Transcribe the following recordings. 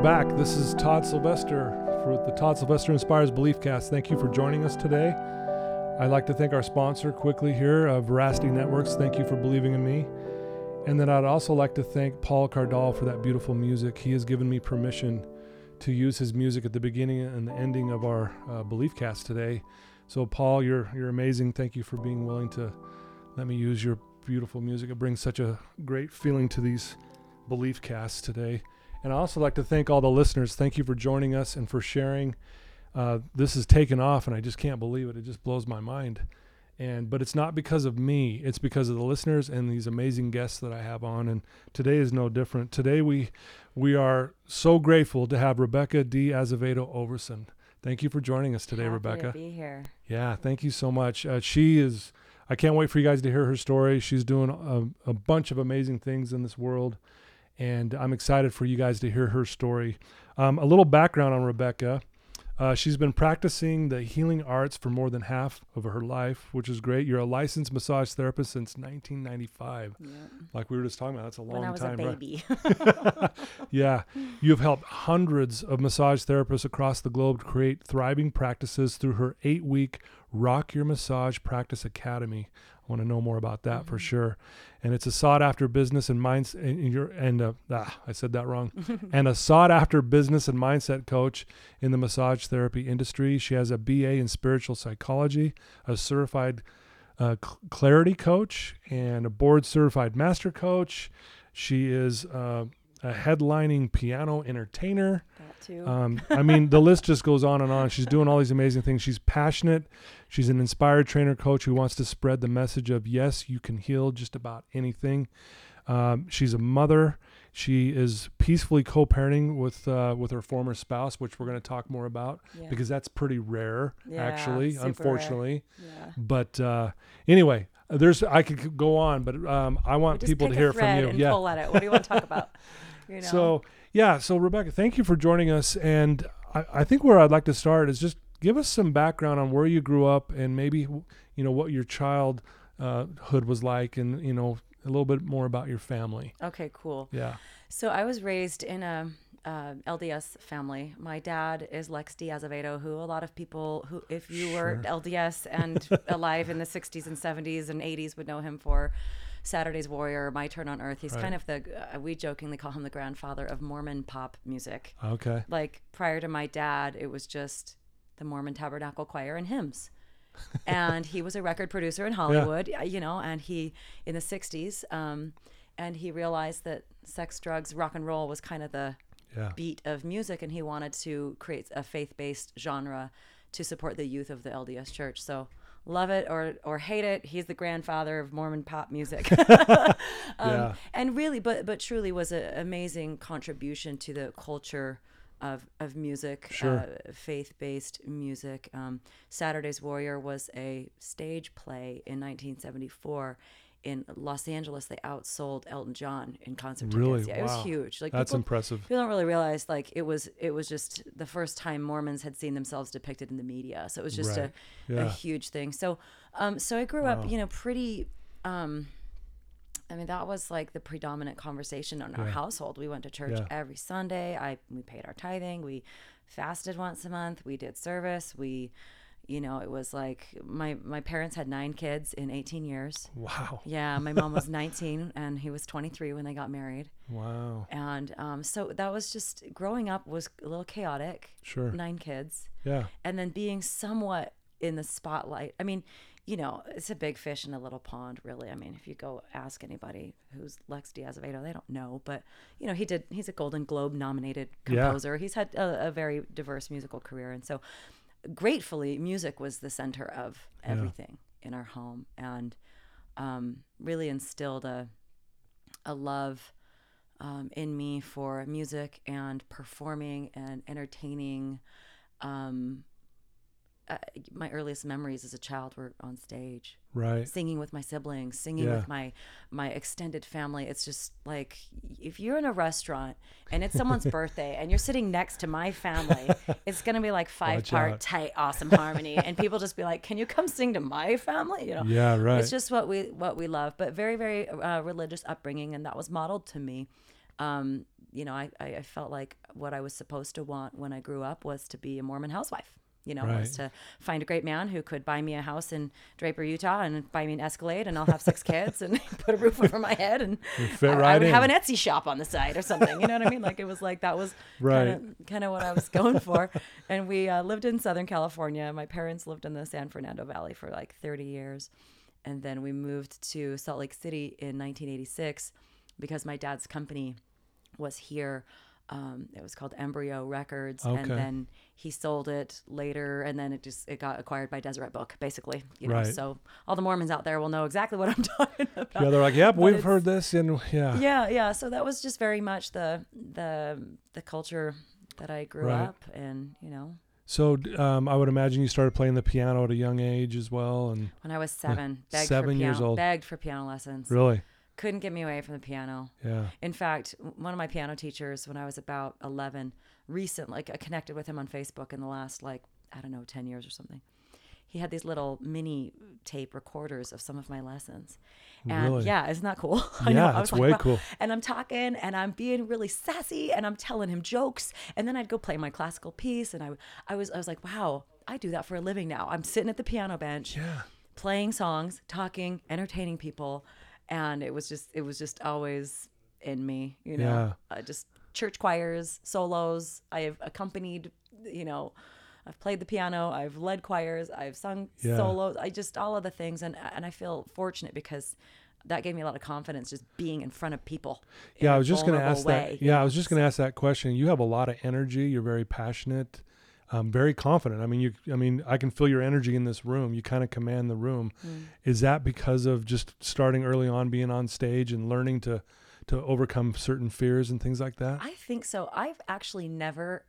we're back. This is Todd Sylvester for the Todd Sylvester Inspires Belief Cast. Thank you for joining us today. I'd like to thank our sponsor quickly here, uh, Veracity Networks. Thank you for believing in me. And then I'd also like to thank Paul Cardall for that beautiful music. He has given me permission to use his music at the beginning and the ending of our uh, Belief Cast today. So, Paul, you're you're amazing. Thank you for being willing to let me use your beautiful music. It brings such a great feeling to these Belief Casts today. And I also like to thank all the listeners. Thank you for joining us and for sharing. Uh, this has taken off, and I just can't believe it. It just blows my mind. And but it's not because of me. It's because of the listeners and these amazing guests that I have on. And today is no different. Today we we are so grateful to have Rebecca D. Azevedo Overson. Thank you for joining us today, Happy Rebecca. To be here. Yeah, thank you so much. Uh, she is. I can't wait for you guys to hear her story. She's doing a, a bunch of amazing things in this world and I'm excited for you guys to hear her story. Um, a little background on Rebecca. Uh, she's been practicing the healing arts for more than half of her life, which is great. You're a licensed massage therapist since 1995. Yeah. Like we were just talking about, that's a long time. When I was time, a right? baby. Yeah. You've helped hundreds of massage therapists across the globe create thriving practices through her eight week Rock Your Massage Practice Academy. Want to know more about that for Mhm. sure. And it's a sought after business and minds and your and uh, ah, I said that wrong. and a sought after business and mindset coach in the massage therapy industry. She has a BA in spiritual psychology, a certified uh, cl- clarity coach, and a board certified master coach. She is uh, a headlining piano entertainer. that too. Um, I mean, the list just goes on and on. She's doing all these amazing things. She's passionate. She's an inspired trainer coach who wants to spread the message of yes, you can heal just about anything. Um, she's a mother. She is peacefully co-parenting with uh, with her former spouse, which we're going to talk more about yeah. because that's pretty rare, Yeah, actually. Unfortunately, yeah. but uh, anyway, there's I could go on, but um, I want people to hear from you. And Yeah. pull at it. What do you want to talk about? You know? So yeah, so Rebecca, thank you for joining us. And I, I think where I'd like to start is just give us some background on where you grew up and maybe you know what your childhood was like, and you know a little bit more about your family. okay, cool. Yeah. So I was raised in a uh, LDS family. My dad is Lex de Azevedo, who a lot of people who, if you were LDS and alive in the 60s and 70s and 80s, would know him for Saturday's Warrior, My Turn on Earth. He's Right. kind of the, uh, we jokingly call him the grandfather of Mormon pop music. Okay. like prior to my dad, it was just the Mormon Tabernacle Choir and hymns. and he was a record producer in Hollywood, uh, you know, and he in the 60s um, and he realized that sex, drugs, rock and roll was kind of the Yeah. beat of music and he wanted to create a faith-based genre to support the youth of the LDS church. So love it or or hate it, he's the grandfather of Mormon pop music. um, Yeah. and really but but truly was an amazing contribution to the culture of of music Sure. uh, faith-based music um, saturday's warrior was a stage play in 1974 in los angeles they outsold elton john in concert Really? tickets yeah it was huge like That's people, impressive. people don't really realize like it was it was just the first time mormons had seen themselves depicted in the media so it was just Right. a, Yeah. a huge thing so um so i grew Wow. up you know pretty um I mean, that was like the predominant conversation in our Yeah. household. We went to church Yeah. every Sunday. I we paid our tithing. We fasted once a month. We did service. We, you know, it was like my my parents had nine kids in 18 years. Wow. Yeah, my mom was 19 and he was 23 when they got married. Wow. And um, so that was just growing up was a little chaotic. Sure. Nine kids Yeah. and then being somewhat in the spotlight. I mean, you know, it's a big fish in a little pond, really. I mean, if you go ask anybody who's Lex de Azevedo, they don't know. But you know, he did. He's a Golden Globe nominated composer. Yeah. He's had a, a very diverse musical career, and so gratefully, music was the center of Yeah. everything in our home, and um, really instilled a a love um, in me for music and performing and entertaining. Um, uh, my earliest memories as a child were on stage, Right. singing with my siblings, singing Yeah. with my my extended family. It's just like if you're in a restaurant and it's someone's birthday and you're sitting next to my family, it's gonna be like five Watch part out. tight awesome harmony, and people just be like, "Can you come sing to my family?" You know, Yeah. Right. it's just what we what we love, but very very uh, religious upbringing, and that was modeled to me. Um, you know, I, I I felt like what I was supposed to want when I grew up was to be a Mormon housewife. You know, was to find a great man who could buy me a house in Draper, Utah, and buy me an Escalade, and I'll have six kids, and put a roof over my head, and I, I right would have an Etsy shop on the side or something. You know what I mean? Like it was like that was Right. kind of kind of what I was going for. and we uh, lived in Southern California. My parents lived in the San Fernando Valley for like 30 years, and then we moved to Salt Lake City in 1986 because my dad's company was here. Um, it was called Embryo Records, Okay. and then he sold it later, and then it just it got acquired by Deseret Book, basically. You know, Right. so all the Mormons out there will know exactly what I'm talking about. Yeah, they're like, yep, But we've heard this, and yeah, yeah yeah so that was just very much the the the culture that i grew Right. up and you know So um, I would imagine you started playing the piano at a young age as well, and when i was seven begged Seven for years old. begged for piano lessons really, couldn't get me away from the piano. Yeah, in fact one of my piano teachers when i was about 11 recent like i connected with him on facebook in the last like i don't know 10 years or something. He had these little mini tape recorders of some of my lessons. And Really? yeah isn't that cool? I yeah, I it's like, way wow. cool. and I'm talking and I'm being really sassy and I'm telling him jokes and then I'd go play my classical piece and I I was I was like wow I do that for a living now. I'm sitting at the piano bench Yeah, playing songs talking entertaining people and it was just it was just always in me you know uh, just church choirs solos I have accompanied you know I've played the piano I've led choirs I've sung Yeah. solos I just all of the things and and I feel fortunate because that gave me a lot of confidence just being in front of people yeah. I was just going to ask way, that. Yeah, I was just going to ask that question. You have a lot of energy. You're very passionate, um, very confident. I mean, you. I mean, I can feel your energy in this room. You kind of command the room. Mm. Is that because of just starting early on, being on stage, and learning to to overcome certain fears and things like that? I think so. I've actually never.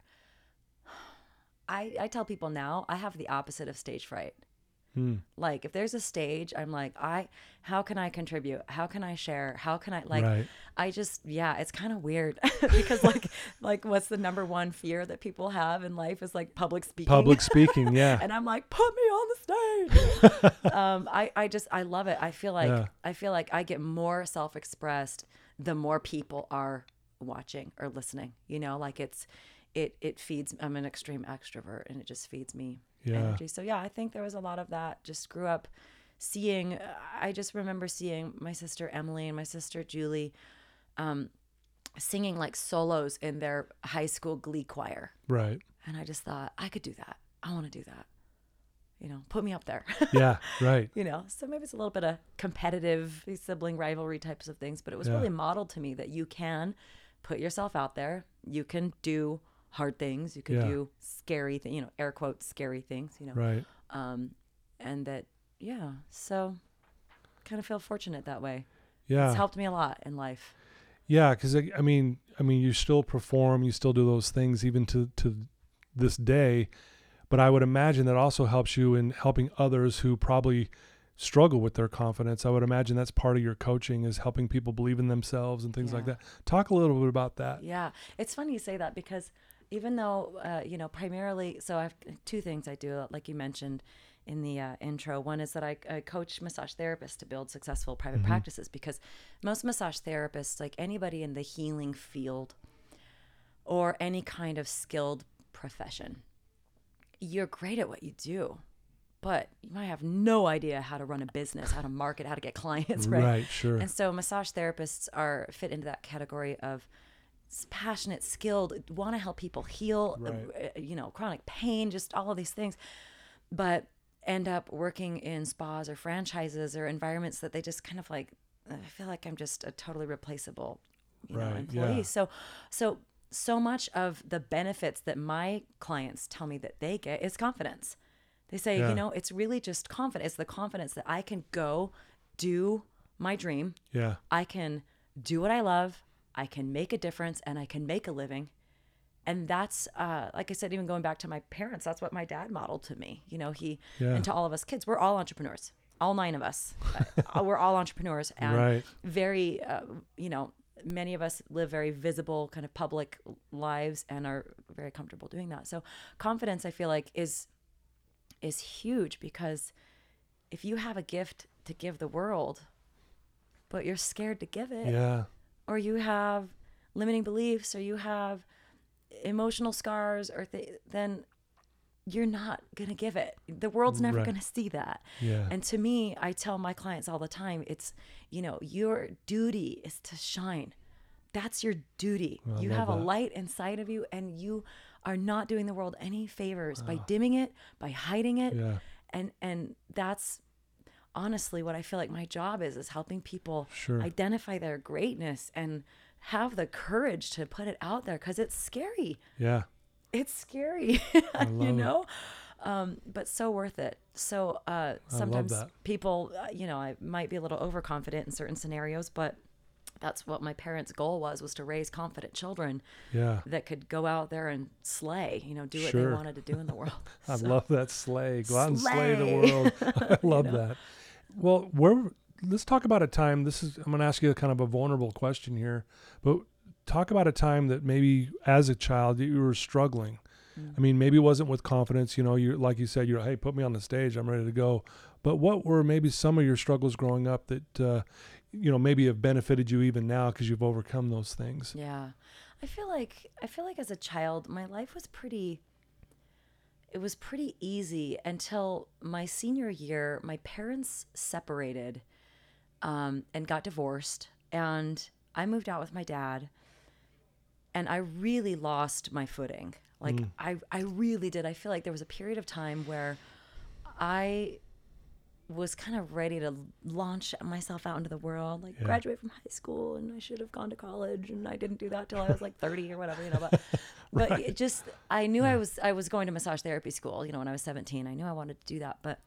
I I tell people now I have the opposite of stage fright. Hmm. Like if there's a stage, I'm like I how can I contribute? How can I share? How can I like Right. I just yeah, it's kind of weird because like like what's the number one fear that people have in life is like public speaking. Public speaking. Yeah. and I'm like, put me on the stage. um, I, I just I love it. I feel like Yeah. I feel like I get more self expressed the more people are watching or listening. You know, like it's it it feeds I'm an extreme extrovert and it just feeds me Yeah. energy. So yeah, I think there was a lot of that. Just grew up seeing I just remember seeing my sister Emily and my sister Julie um singing like solos in their high school glee choir. Right. And I just thought, I could do that. I want to do that. You know, put me up there. Yeah. Right. you know, so maybe it's a little bit of competitive sibling rivalry types of things, but it was Yeah. really modeled to me that you can put yourself out there. You can do hard things. You could Yeah. do scary things, you know, air quotes, scary things, you know, Right. um, and that, yeah. So kind of feel fortunate that way. Yeah. It's helped me a lot in life. Yeah, because I, I mean, I mean, you still perform, you still do those things even to to this day, but I would imagine that also helps you in helping others who probably struggle with their confidence. I would imagine that's part of your coaching is helping people believe in themselves and things like that. Talk a little bit about that. Yeah, it's funny you say that because even though uh, you know primarily, so I have two things I do, like you mentioned in the uh, intro. One is that I, I coach massage therapists to build successful private practices because most massage therapists, like anybody in the healing field or any kind of skilled profession, you're great at what you do. But you might have no idea how to run a business, how to market, how to get clients, right? sure. And so massage therapists are fit into that category of passionate, skilled, want to help people heal, uh, Right. uh, you know, chronic pain, just all of these things, but end up working in spas or franchises or environments that they just kind of like. I feel like I'm just a totally replaceable, you know, employee. yeah. So, so so much of the benefits that my clients tell me that they get is confidence. They say, Yeah. you know, it's really just confidence. It's the confidence that I can go do my dream. yeah. I can do what I love. I can make a difference and I can make a living. And that's, uh, like I said, even going back to my parents, that's what my dad modeled to me. You know, he, Yeah. and to all of us kids, we're all entrepreneurs, all nine of us. Uh, we're all entrepreneurs and Right. very, uh, you know, many of us live very visible, kind of public lives and are very comfortable doing that. So confidence, I feel like, is is huge because if you have a gift to give the world, but you're scared to give it, Yeah. Or you have limiting beliefs or you have emotional scars or th- then you're not going to give it. The world's never Right. going to see that. Yeah. And to me, I tell my clients all the time, it's, you know, your duty is to shine. That's your duty. I you have a light inside of you and you are not doing the world any favors by Ah. dimming it, by hiding it. yeah. And and that's honestly what I feel like my job is is helping people Sure. identify their greatness and have the courage to put it out there cuz it's scary Yeah. it's scary you it. know um, but so worth it so uh, sometimes people uh, you know i might be a little overconfident in certain scenarios but that's what my parents goal was was to raise confident children Yeah. that could go out there and slay you know do what Sure. they wanted to do in the world I So- love that slay. Go out and slay the world. I love that. Well, where let's talk about a time. This is I'm going to ask you a kind of a vulnerable question here, but talk about a time that maybe as a child you were struggling. Mm. I mean, maybe it wasn't with confidence. You know, you like you said, you're hey, put me on the stage. I'm ready to go. But what were maybe some of your struggles growing up that uh, you know maybe have benefited you even now because you've overcome those things? Yeah. I feel like I feel like as a child my life was pretty it was pretty easy until my senior year my parents separated um, and got divorced and I moved out with my dad and I really lost my footing. Like I I really did. I feel like there was a period of time where I was kind of ready to launch myself out into the world, like Yeah. graduate from high school, and I should have gone to college, and I didn't do that till I was like thirty or whatever, you know. But, but it just I knew I was I was going to massage therapy school, you know, when I was seventeen. I knew I wanted to do that, but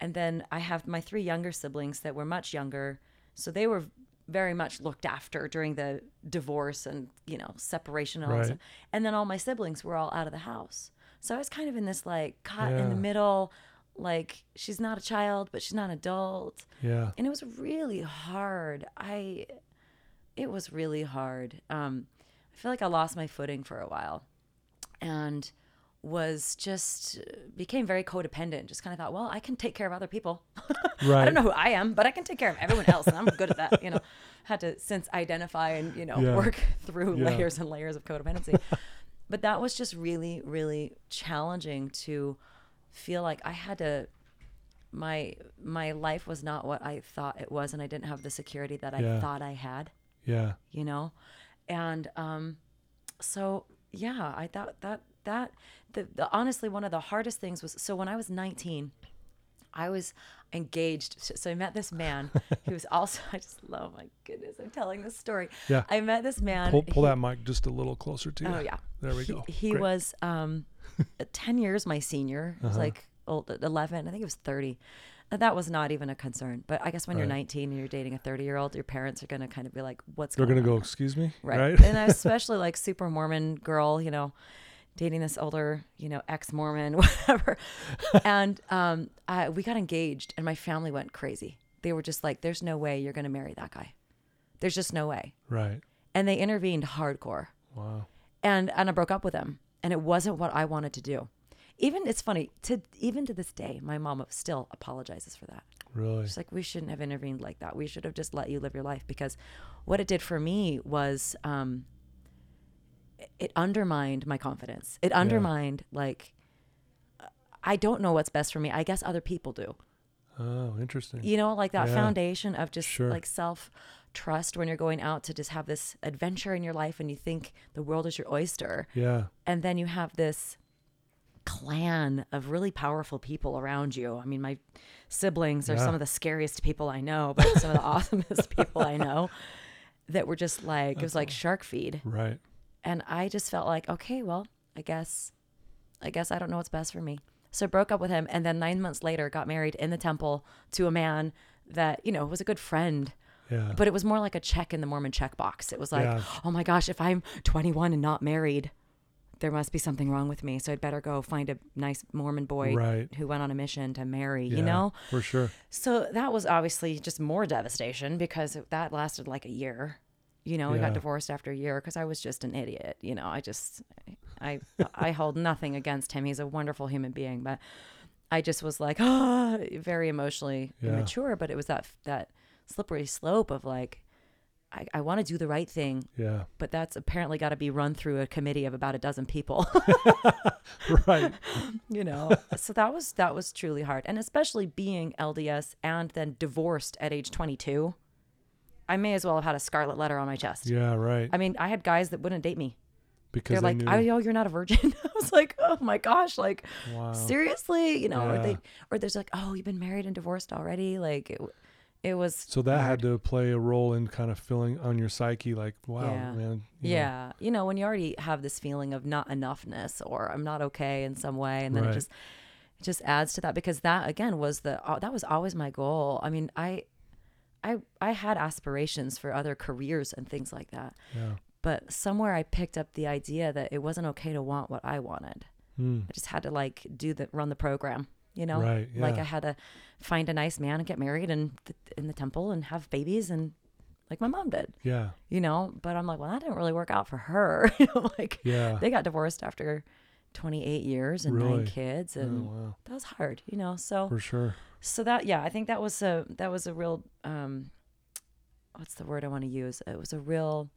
and then I have my three younger siblings that were much younger, so they were very much looked after during the divorce and you know separation and all that Right. stuff. And then all my siblings were all out of the house, so I was kind of in this like caught in the middle. Like she's not a child, but she's not an adult Yeah. and it was really hard i it was really hard um i feel like i lost my footing for a while and was just became very codependent just kind of thought well i can take care of other people Right. i don't know who i am but i can take care of everyone else and i'm good at that you know had to since identify and you know Yeah. work through Yeah. layers and layers of codependency but that was just really really challenging to feel like i had to my my life was not what I thought it was, and I didn't have the security that I Yeah. thought I had. Yeah. You know, and um, so yeah, I thought that that the, the honestly one of the hardest things was so when I was 19, I was engaged. So I met this man who was also I just love my goodness, I'm telling this story. Yeah. I met this man. Pull, pull he- that mic just a little closer to you. Oh yeah. There we He- go. He, Great. was um, ten years my senior. He was Uh-huh. like old, eleven. I think he was thirty. That was not even a concern. But I guess when you're 19 and you're dating a 30 year old, your parents are going to kind of be like, "What's going on? They're going gonna go. Excuse me. right? Right. and I especially like super Mormon girl, you know, dating this older, you know, ex Mormon, whatever. and um, I, we got engaged, and my family went crazy. They were just like, "There's no way you're going to marry that guy. There's just no way." right. And they intervened hardcore Wow. and and I broke up with him, and it wasn't what I wanted to do. Even it's funny to even to this day, my mom still apologizes for that. Really. She's like, we shouldn't have intervened like that. We should have just let you live your life because what it did for me was um, it- undermined my confidence. It undermined like I don't know what's best for me. I guess other people do Oh, interesting. you know like that Yeah. foundation of just Sure. like self trust when you're going out to just have this adventure in your life and you think the world is your oyster Yeah. and then you have this clan of really powerful people around you i mean my siblings are Yeah. some of the scariest people i know but some of the awesomest people i know that were just like it was like shark feed Right. And I just felt like, okay, well, I guess, I guess I don't know what's best for me. So I broke up with him, and then nine months later, got married in the temple to a man that you know was a good friend, Yeah. but it was more like a check in the Mormon checkbox. It was like, Yeah. oh my gosh, if I'm 21 and not married, there must be something wrong with me. So I'd better go find a nice Mormon boy Right. who went on a mission to marry. yeah, You know, For sure. so that was obviously just more devastation because that lasted like a year. You know, we got divorced after a year because I was just an idiot. You know, I just, I, I hold nothing against him. He's a wonderful human being, but I just was like, ah, very emotionally Yeah. immature. But it was that that slippery slope of like, I, I want to do the right thing, Yeah. but that's apparently got to be run through a committee of about a dozen people. Right. you know so that was that was truly hard and especially being lds and then divorced at age 22 i may as well have had a scarlet letter on my chest Yeah. Right. i mean i had guys that wouldn't date me because they're they like knew. know you're not a virgin i was like oh my gosh like wow. seriously you know or they or there's like oh you've been married and divorced already like it, it was So that hard. had to play a role in kind of filling on your psyche, like, wow, Yeah. man. you know, yeah you know when you already have this feeling of not enoughness or i'm not okay in some way and then Right. it just it just adds to that because that again was the uh, that was always my goal i mean i i i had aspirations for other careers and things like that yeah. but somewhere i picked up the idea that it wasn't okay to want what i wanted Mm. i just had to like do the run the program you know Right, like i had to find a nice man and get married and th- in the temple and have babies and like my mom did Yeah. you know but i'm like well that didn't really work out for her you know like Yeah. they got divorced after 28 years and Really? nine kids Oh, and wow. that was hard you know so For sure. So that yeah i think that was a that was a real um what's the word i want to use it was a real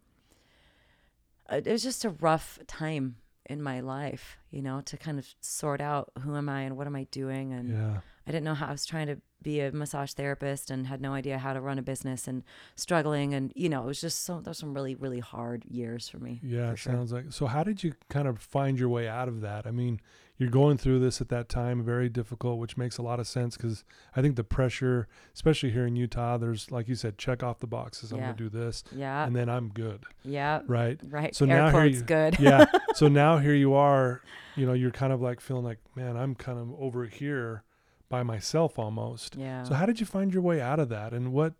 uh, it was just a rough time in my life you know to kind of sort out who am i and what am i doing and Yeah. I didn't know how I was trying to be a massage therapist and had no idea how to run a business and struggling and you know it was just so those some really really hard years for me. Yeah, for sure. sounds like. So, how did you kind of find your way out of that? I mean, you're going through this at that time, very difficult, which makes a lot of sense because I think the pressure, especially here in Utah, there's like you said, check off the boxes. I'm Yeah. gonna do this, Yeah, and then I'm good, yeah, right? right. So Air now here you- good. yeah. So now here you are, you know, you're kind of like feeling like, man, I'm kind of over here by myself almost. yeah. So how did you find your way out of that, and what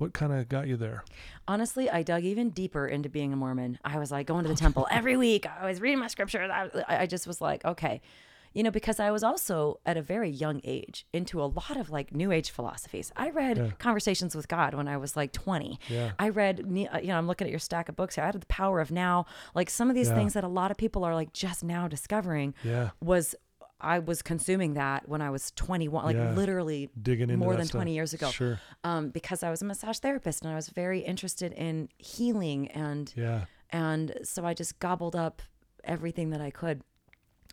what kind of got you there? Honestly, I dug even deeper into being a Mormon. I was like going to the temple every week. I was reading my scriptures. I, I just was like, okay. You know, because I was also at a very young age into a lot of like new age philosophies. I read Yeah. Conversations with God when I was like 20. Yeah. I read, uh, you know, I'm looking at your stack of books here. I had The Power of Now. Like some of these Yeah. things that a lot of people are like just now discovering Yeah. was, I was consuming that when I was 21, like Yeah. literally Digging into more than stuff. 20 years ago Sure. um, because I was a massage therapist and I was very interested in healing and Yeah. and so I just gobbled up everything that I could,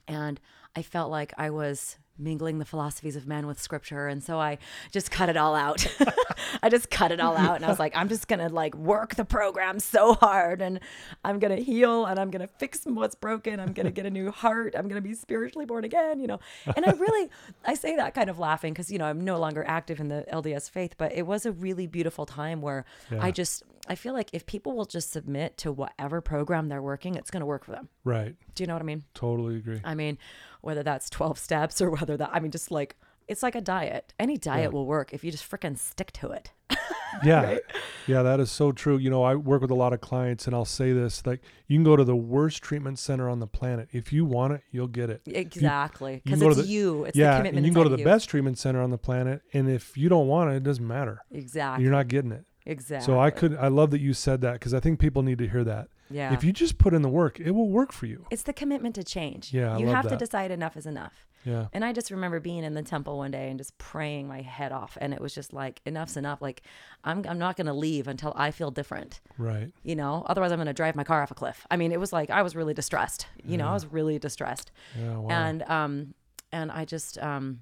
and I felt like I was mingling the philosophies of men with scripture, and so I just cut it all out. I just cut it all out, and I was like, I'm just gonna like work the program so hard, and I'm gonna heal, and I'm gonna fix what's broken. I'm gonna get a new heart. I'm gonna be spiritually born again, you know. And I really, I say that kind of laughing because you know I'm no longer active in the LDS faith, but it was a really beautiful time where Yeah. I just I feel like if people will just submit to whatever program they're working, it's going to work for them. Right. Do you know what I mean? Totally agree. I mean, whether that's 12 steps or whether that, I mean, just like, it's like a diet. Any diet will work if you just freaking stick to it. Yeah. Yeah, that is so true. You know, I work with a lot of clients and I'll say this like you can go to the worst treatment center on the planet. If you want it, you'll get it. Exactly. Because it's the- you. It's yeah, the and you can go to the you. best treatment center on the planet and if you don't want it, it doesn't matter. Exactly. You're not getting it. Exactly. So I could I love that you said that because I think people need to hear that. yeah. If you just put in the work, it will work for you. it's the commitment to change. Yeah, I You have to decide enough is enough. Yeah. And I just remember being in the temple one day and just praying my head off. And it was just like, enough's enough. Like, I'm, I'm not going to leave until I feel different, Right. you know? Otherwise, I'm going to drive my car off a cliff. I mean, it was like, I was really distressed, you know? I was really distressed. Yeah. Wow. And, um, and I just, um,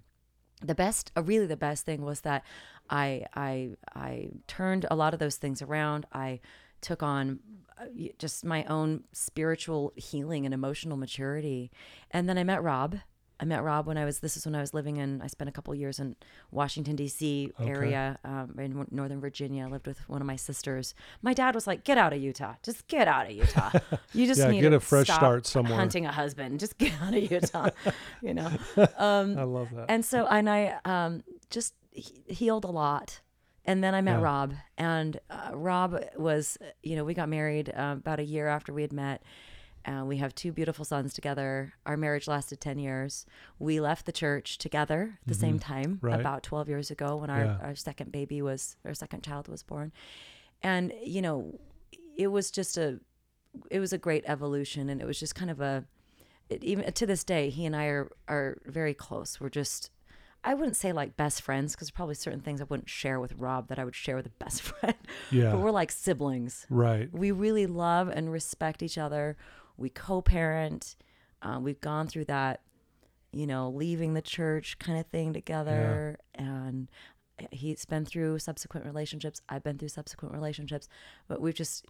the best, uh, really the best thing was that I, I, I turned a lot of those things around. I took on uh, just my own spiritual healing and emotional maturity. And then I met Rob. I met Rob when I was, this is when I was living in, I spent a couple years in Washington, D.C. Okay. area um, in Northern Virginia. I lived with one of my sisters. My dad was like, get out of Utah. Just get out of Utah. You just Yeah, need get a fresh start somewhere." Hunting a husband. Just get out of Utah, you know? I love that. and so and I um, just he- healed a lot. And then I met Yeah. Rob, and uh, Rob was, you know, we got married uh, about a year after we had met. Uh, we have two beautiful sons together. Our marriage lasted 10 years. We left the church together at the same time, Mm-hmm. Right. about 12 years ago when our, Yeah. our second baby was, our second child was born. And, you know, it was just a, it was a great evolution. And it was just kind of a, it, even to this day, he and I are, are very close. We're just, I wouldn't say like best friends because probably certain things I wouldn't share with Rob that I would share with a best friend. Yeah. but we're like siblings. right. We really love and respect each other. We co-parent. Uh, we've gone through that, you know, leaving the church kind of thing together, and he's been through subsequent relationships. I've been through subsequent relationships, but we've just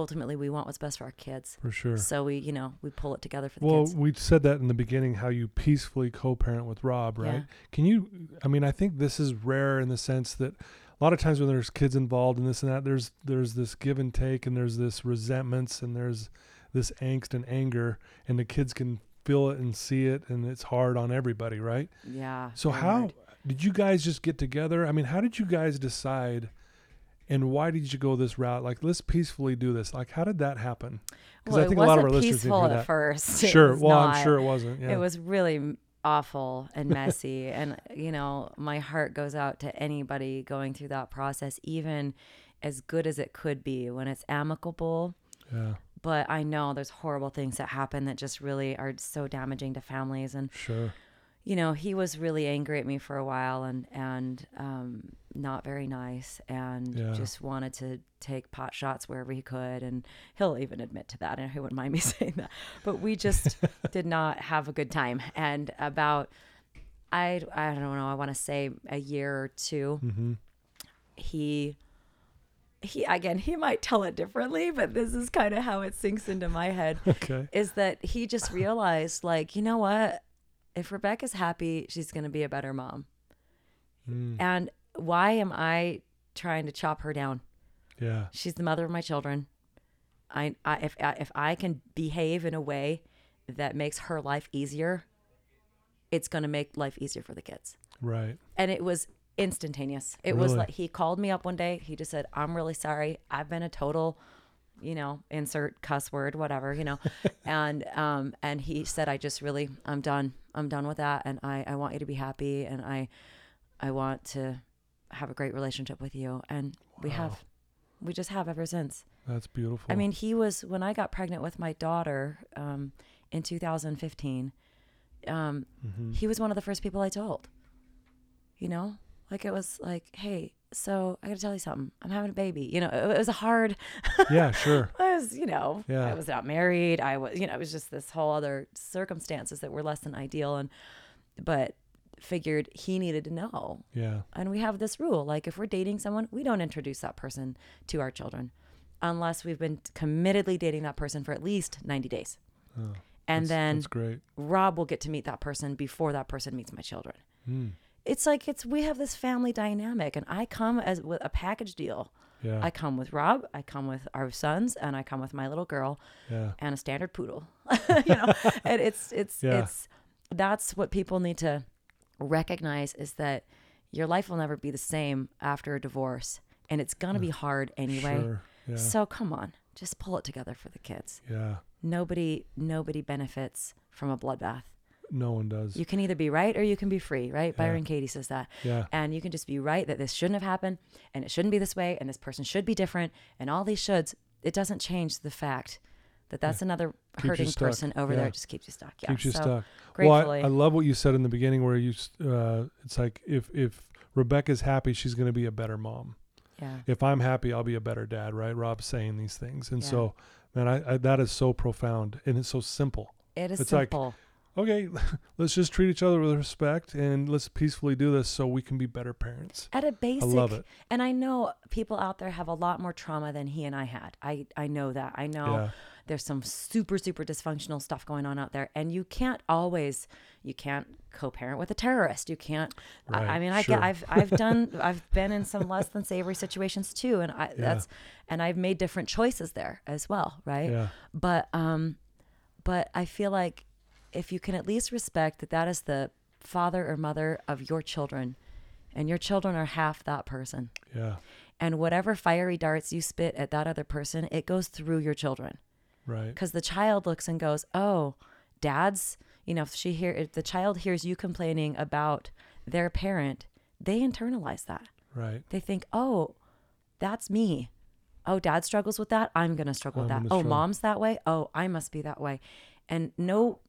ultimately we want what's best for our kids. For sure. So we, you know, we pull it together for the Well, kids. we said that in the beginning how you peacefully co-parent with Rob, right? Yeah. Can you I mean, I think this is rare in the sense that a lot of times when there's kids involved in this and that there's there's this give and take and there's this resentments and there's this angst and anger and the kids can feel it and see it and it's hard on everybody, right? Yeah. So how hard. did you guys just get together? I mean, how did you guys decide and why did you go this route? Like, let's peacefully do this. Like, how did that happen? Because Well, I think a lot of our listeners didn't peaceful hear at that. first. It Sure. Well, I'm sure it wasn't. Yeah. It was really awful and messy. and, you know, my heart goes out to anybody going through that process, even as good as it could be when it's amicable. yeah. But I know there's horrible things that happen that just really are so damaging to families. And, Sure. You know, he was really angry at me for a while and, and, um, not very nice and Yeah. just wanted to take pot shots wherever he could. And he'll even admit to that. And he wouldn't mind me saying that. But we just did not have a good time. And about, I, I don't know, I want to say a year or two, Mm-hmm. he, he, again, he might tell it differently, but this is kind of how it sinks into my head Okay. is that he just realized, like, you know what? If Rebecca's happy, she's going to be a better mom. Mm. And why am I trying to chop her down? Yeah. She's the mother of my children. I, I if I, if I can behave in a way that makes her life easier, it's going to make life easier for the kids. Right. And it was instantaneous. It was like he called me up one day. He just said, "I'm really sorry. I've been a total, you know, insert cuss word, whatever, you know." and um and he said, "I just really I'm done. I'm done with that and I I want you to be happy and I I want to have a great relationship with you." And we have we just have ever since. That's beautiful. I mean, he was when I got pregnant with my daughter um in 2015. Um Mhm. he was one of the first people I told. You know, like it was like, hey, so I got to tell you something. I'm having a baby. You know, it, it was a hard. yeah, sure. I was, you know, Yeah. I was not married. I was, you know, it was just this whole other circumstances that were less than ideal, and but figured he needed to know. Yeah. And we have this rule: like if we're dating someone, we don't introduce that person to our children, unless we've been committedly dating that person for at least 90 days. Oh, And that's, then that's. Rob will get to meet that person before that person meets my children. Mm. It's like it's we have this family dynamic, and I come as with a package deal. Yeah. I come with Rob, I come with our sons, and I come with my little girl yeah. and a standard poodle. you know, and it's it's Yeah. it's that's what people need to recognize is that your life will never be the same after a divorce, and it's gonna be hard anyway. Sure. Yeah. So come on, just pull it together for the kids. yeah. Nobody nobody benefits from a bloodbath. No one does. You can either be right or you can be free, right? Yeah. Byron Katie says that. yeah. And you can just be right that this shouldn't have happened and it shouldn't be this way and this person should be different and all these shoulds. It doesn't change the fact that that's another Keeps hurting person over Yeah. there. It just keeps you stuck. Yeah. Keeps you so stuck. Gratefully. Well, I, I love what you said in the beginning where you, uh, it's like if, if Rebecca's happy, she's going to be a better mom. yeah. If I'm happy, I'll be a better dad, right? Rob's saying these things. And Yeah. so, man, I, I, that is so profound and it's so simple. It is It's like- simple. Okay, let's just treat each other with respect and let's peacefully do this so we can be better parents. At a basic, I love it. and I know people out there have a lot more trauma than he and I had. I, I know that. I know Yeah. there's some super super dysfunctional stuff going on out there and you can't always you can't co-parent with a terrorist you can't I, I mean i sure. get i've i've done i've been in some less than savory situations too and i that's and i've made different choices there as well right Yeah. but um but i feel like if you can at least respect that that is the father or mother of your children and your children are half that person Yeah. and whatever fiery darts you spit at that other person it goes through your children Right. because the child looks and goes, "Oh, dad's." You know, if she hear if the child hears you complaining about their parent, they internalize that. Right. They think, "Oh, that's me. Oh, dad struggles with that. I'm gonna struggle with I'm that. Oh, struggle." mom's that way. Oh, I must be that way." And no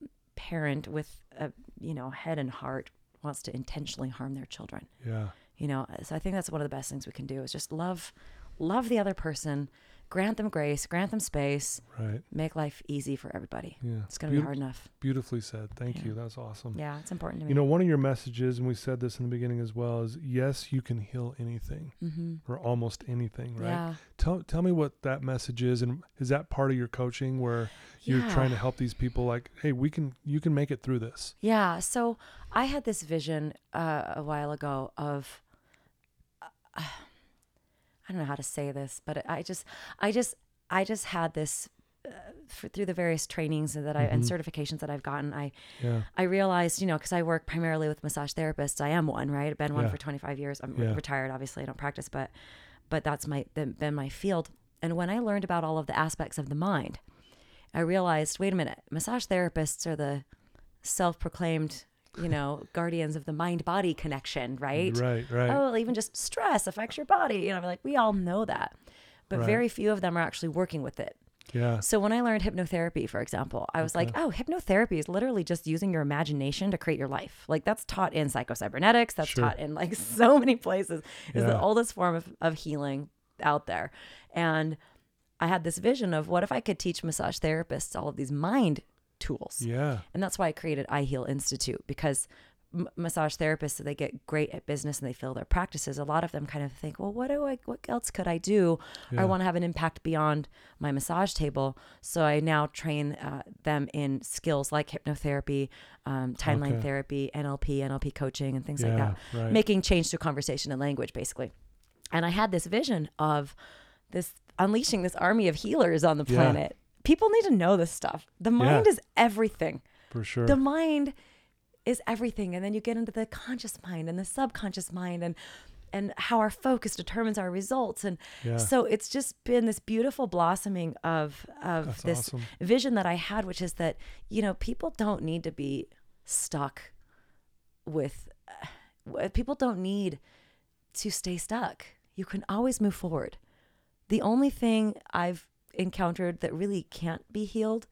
parent with a you know head and heart wants to intentionally harm their children. Yeah. You know, so I think that's one of the best things we can do is just love love the other person, grant them grace, grant them space, Right. make life easy for everybody. Yeah. It's going to be Beaut- hard enough. Beautifully said. Thank Yeah. you. That's awesome. Yeah, it's important to me. You know, one of your messages, and we said this in the beginning as well, is yes, you can heal anything mm-hmm. or almost anything, right? Yeah. Tell tell me what that message is, and is that part of your coaching where you're Yeah. trying to help these people? Like, hey, we can, you can make it through this. Yeah. So I had this vision uh, a while ago of, uh, I don't know how to say this, but I just, I just, I just had this uh, for, through the various trainings that I and Mhm. certifications that I've gotten. I, Yeah. I realized, you know, because I work primarily with massage therapists. I am one, right? I've been one Yeah. for 25 years. I'm Yeah. retired, obviously. I don't practice, but, but that's my been been my field. And when I learned about all of the aspects of the mind, I realized, wait a minute, massage therapists are the self-proclaimed, you know, guardians of the mind-body connection, right? Right. Right. Oh, even just stress affects your body. You know, like we all know that, but Right. very few of them are actually working with it. yeah. So when I learned hypnotherapy, for example, I was like, oh, hypnotherapy is literally just using your imagination to create your life. Like that's taught in psychocybernetics, that's Sure. taught in like so many places. Is the oldest form of, of healing out there. And I had this vision of what if I could teach massage therapists all of these mind tools? Yeah. And that's why I created I Heal Institute because m- massage therapists they get great at business and they fill their practices. A lot of them kind of think, well, what do I, what else could I do? Yeah. I want to have an impact beyond my massage table. So I now train uh, them in skills like hypnotherapy, um, timeline Okay. therapy, NLP, NLP coaching, and things like that Right. making change through conversation and language basically and i had this vision of this unleashing this army of healers on the Yeah. planet people need to know this stuff the mind is everything For sure. the mind is everything and then you get into the conscious mind and the subconscious mind and and how our focus determines our results and Yeah. so it's just been this beautiful blossoming of of That's this awesome. vision that I had which is that you know people don't need to be stuck with uh, people don't need to stay stuck you can always move forward the only thing I've encountered that really can't be healed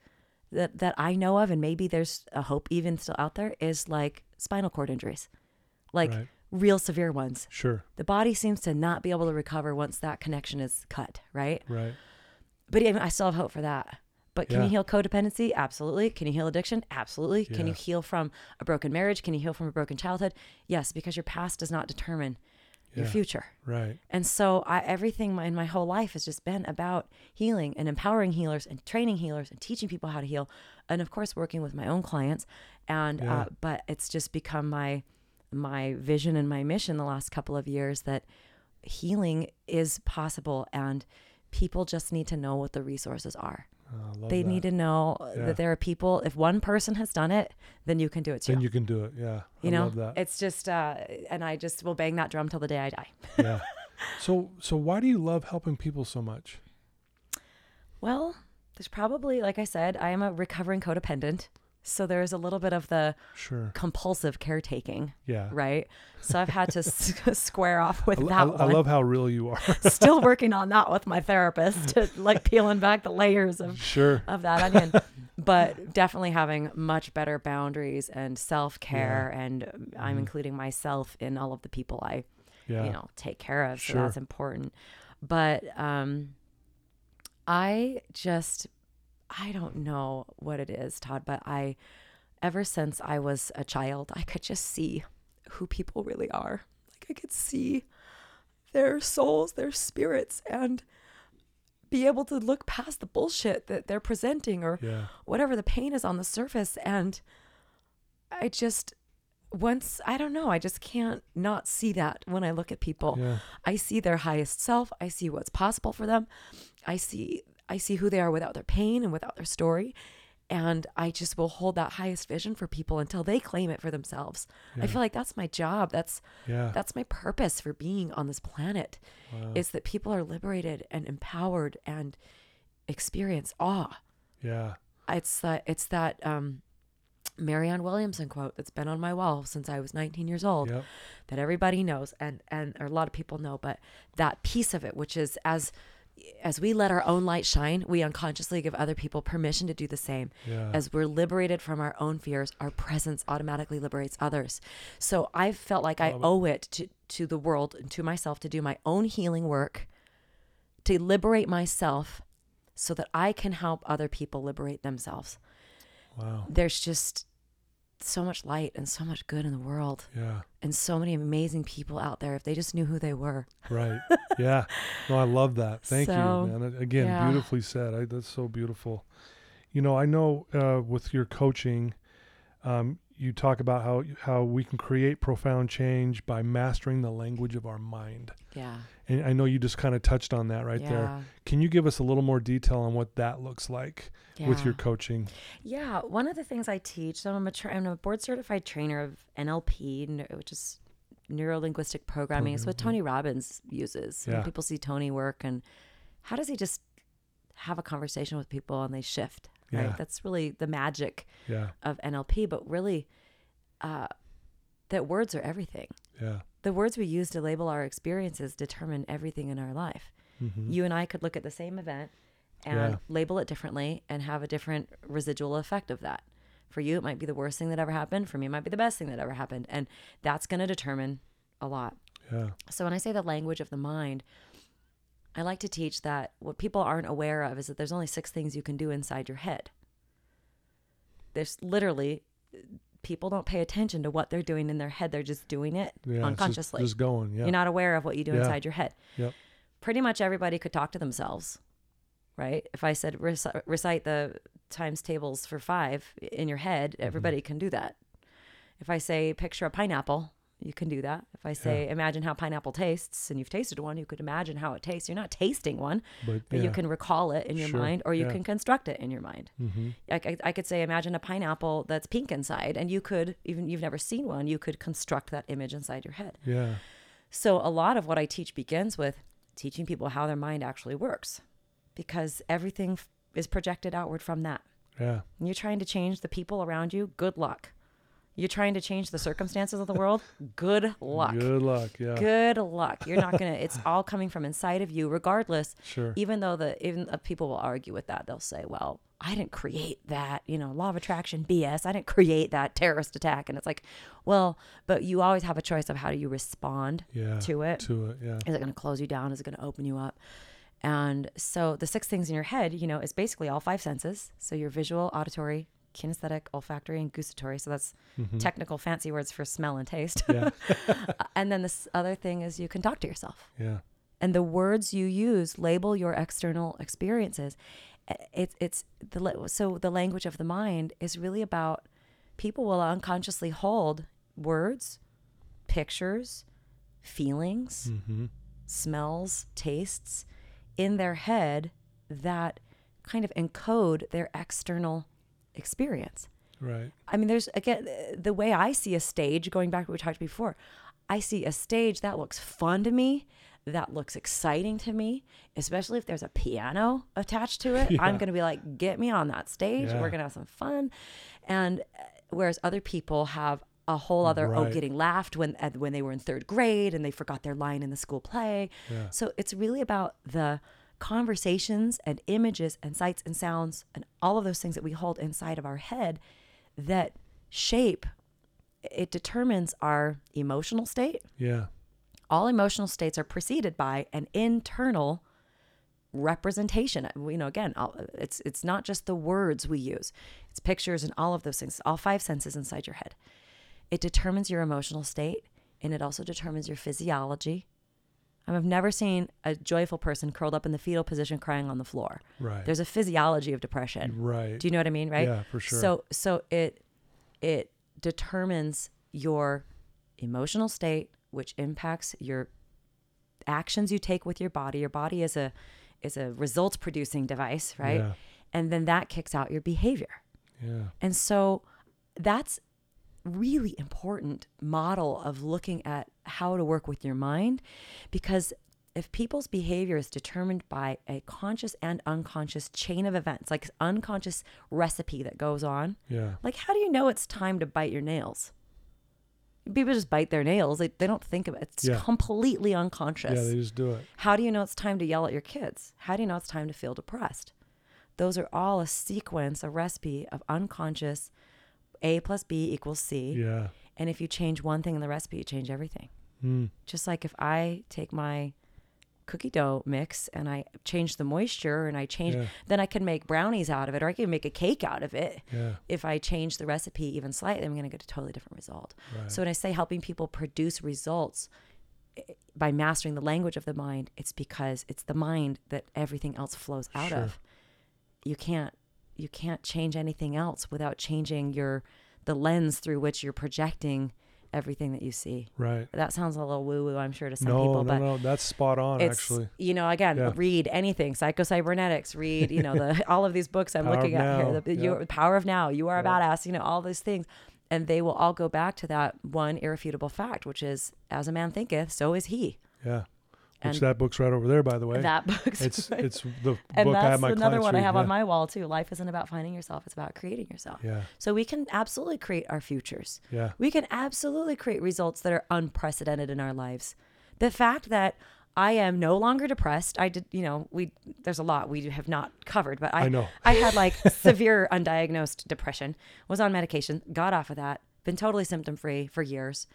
that that I know of and maybe there's a hope even still out there is like spinal cord injuries. Like Right. real severe ones. Sure. The body seems to not be able to recover once that connection is cut, right? Right. But even I still have hope for that. But can Yeah. you heal codependency? Absolutely. Can you heal addiction? Absolutely. Can you heal from a broken marriage? Can you heal from a broken childhood? Yes, because your past does not determine your future. Right. And so I, everything my, in my whole life has just been about healing and empowering healers and training healers and teaching people how to heal. And of course, working with my own clients. And, Yeah. uh, but it's just become my, my vision and my mission the last couple of years that healing is possible and people just need to know what the resources are. Oh, they that. need to know Yeah. that there are people, if one person has done it, then you can do it too. Then you can do it. Yeah. you I know, love that. it's just, uh, and I just will bang that drum till the day I die. yeah. So so why do you love helping people so much? Well, there's probably, like I said, I am a recovering codependent. So there's a little bit of the Sure. compulsive caretaking, Yeah. right? So I've had to s- square off with I, that I, one. I love how real you are. Still working on that with my therapist, to, like peeling back the layers of sure. of that onion. but definitely having much better boundaries and self care, and um, I'm Mhm. including myself in all of the people I Yeah. you know take care of so Sure. that's important but um i just i don't know what it is todd but i ever since i was a child i could just see who people really are. Like i could see their souls their spirits and be able to look past the bullshit that they're presenting or Yeah. whatever the pain is on the surface. And i just once i don't know i just can't not see that when i look at people. Yeah. i see their highest self. I see what's possible for them. I see i see who they are without their pain and without their story and i just will hold that highest vision for people until they claim it for themselves i feel like that's my job that's Yeah. that's my purpose for being on this planet Wow. is that people are liberated and empowered and experience awe yeah. it's that it's that um Marianne Williamson quote that's been on my wall since I was 19 years old Yep. that everybody knows and and or a lot of people know but that piece of it which is as as we let our own light shine, we unconsciously give other people permission to do the same. Yeah. As we're liberated from our own fears, our presence automatically liberates others. So I felt like I it. owe it to, to the world and to myself to do my own healing work, to liberate myself so that I can help other people liberate themselves. Wow. There's just so much light and so much good in the world Yeah. and so many amazing people out there if they just knew who they were. Right. Yeah. No, I love that. Thank So, you, man. Again, yeah. beautifully said. I, that's so beautiful. You know, I know uh, with your coaching, um, you talk about how how we can create profound change by mastering the language of our mind. Yeah. And I know you just kind of touched on that right there. yeah. Can you give us a little more detail on what that looks like with your coaching? Yeah, one of the things I teach, so I'm a, tra- I'm a board certified trainer of NLP, which is neuro linguistic programming. It's what Tony Robbins uses. When Yeah. people see Tony work, and how does he just have a conversation with people and they shift? Right. Yeah. That's really the magic Yeah. of NLP. But really, uh, that words are everything. Yeah. The words we use to label our experiences determine everything in our life. hmm You and I could look at the same event and Yeah. label it differently and have a different residual effect of that. For you, it might be the worst thing that ever happened. For me, it might be the best thing that ever happened. And that's going to determine a lot. Yeah. So when I say the language of the mind, I like to teach that what people aren't aware of is that there's only six things you can do inside your head. There's literally, people don't pay attention to what they're doing in their head. They're just doing it Yeah. it's just- unconsciously. Just, going. Yeah. You're not aware of what you do Yeah. inside your head. Yep. Pretty much everybody could talk to themselves, right? If I said reci- recite the times tables for five in your head, Mm-hmm. everybody can do that. If I say picture a pineapple, you can do that. If I say imagine how pineapple tastes and you've tasted one, you could imagine how it tastes. You're not tasting one, but but yeah. you can recall it in your Sure. mind or you Yeah. can construct it in your mind. hmm I, I, I could say imagine a pineapple that's pink inside and you could even you've never seen one, you could construct that image inside your head. Yeah. So a lot of what I teach begins with teaching people how their mind actually works because everything f- is projected outward from that. Yeah. And you're trying to change the people around you, good luck. You're trying to change the circumstances of the world, good luck. Good luck. Yeah. Good luck. You're not going to it's all coming from inside of you regardless. Sure. Even though the even uh, people will argue with that. They'll say, "Well, I didn't create that, you know, law of attraction BS. I didn't create that terrorist attack." And it's like, "Well, but you always have a choice of how do you respond Yeah. to it. To it. Yeah. Is it going to close you down? Is it going to open you up? And so the six things in your head, you know, is basically all five senses. So your visual, auditory, kinesthetic, olfactory, and gustatory. So that's technical, fancy words for smell and taste. Yeah. and then this other thing is you can talk to yourself. Yeah. And the words you use label your external experiences. It's it's the so the language of the mind is really about people will unconsciously hold words, pictures, feelings, Mm-hmm. smells, tastes in their head that kind of encode their external experience. Right. I mean, there's again the way I see a stage, going back to what we talked before, I see a stage that looks fun to me, that looks exciting to me, especially if there's a piano attached to it. I'm going to be like, get me on that stage. Yeah. We're going to have some fun. And uh, whereas other people have a whole other oh getting laughed when uh, when they were in third grade and they forgot their line in the school play. Yeah. So it's really about the conversations and images and sights and sounds and all of those things that we hold inside of our head that shape it determines our emotional state. Yeah. All emotional states are preceded by an internal representation. Uh, you know, again, it's it's not just the words we use; it's pictures and all of those things. All five senses inside your head. It determines your emotional state, and it also determines your physiology. I've never seen a joyful person curled up in the fetal position crying on the floor. Right. There's a physiology of depression. right. Do you know what I mean? Right. Yeah, for sure. So so it it determines your emotional state, which impacts your actions you take with your body. Your body is a is a results producing device, right? Yeah. And then that kicks out your behavior. Yeah. And so that's really important model of looking at how to work with your mind because if people's behavior is determined by a conscious and unconscious chain of events like unconscious recipe that goes on Yeah. like how do you know it's time to bite your nails people just bite their nails. They, they don't think of it. It's Yeah. completely unconscious. Yeah, they just do it. How do you know it's time to yell at your kids? How do you know it's time to feel depressed? Those are all a sequence, a recipe of unconscious A plus B equals C. Yeah. And if you change one thing in the recipe, you change everything. Mm. Just like if I take my cookie dough mix and I change the moisture and I change, Yeah. then I can make brownies out of it or I can make a cake out of it. Yeah. If I change the recipe even slightly, I'm going to get a totally different result. Right. So when I say helping people produce results eh, by mastering the language of the mind, it's because it's the mind that everything else flows out Sure. of. You can't you can't change anything else without changing your the lens through which you're projecting everything that you see. right. That sounds a little woo woo, I'm sure, to some No, people, no, but no. That's spot on. actually. you know again Yeah. read anything Psycho-Cybernetics read you know the all of these books i'm Power looking at here the, yeah. your power of now you are a Yeah. badass you know all these things and they will all go back to that one irrefutable fact which is as a man thinketh so is he Yeah. Which and that book's right over there, by the way. that book's it's right- it's the and book I have that's my another one i have yeah. on my wall too life isn't about finding yourself it's about creating yourself Yeah. so we can absolutely create our futures Yeah. we can absolutely create results that are unprecedented in our lives. The fact that I am no longer depressed, I did, you know, we there's a lot we have not covered, but I I know. I had like severe undiagnosed depression, was on medication, got off of that, been totally symptom free for years,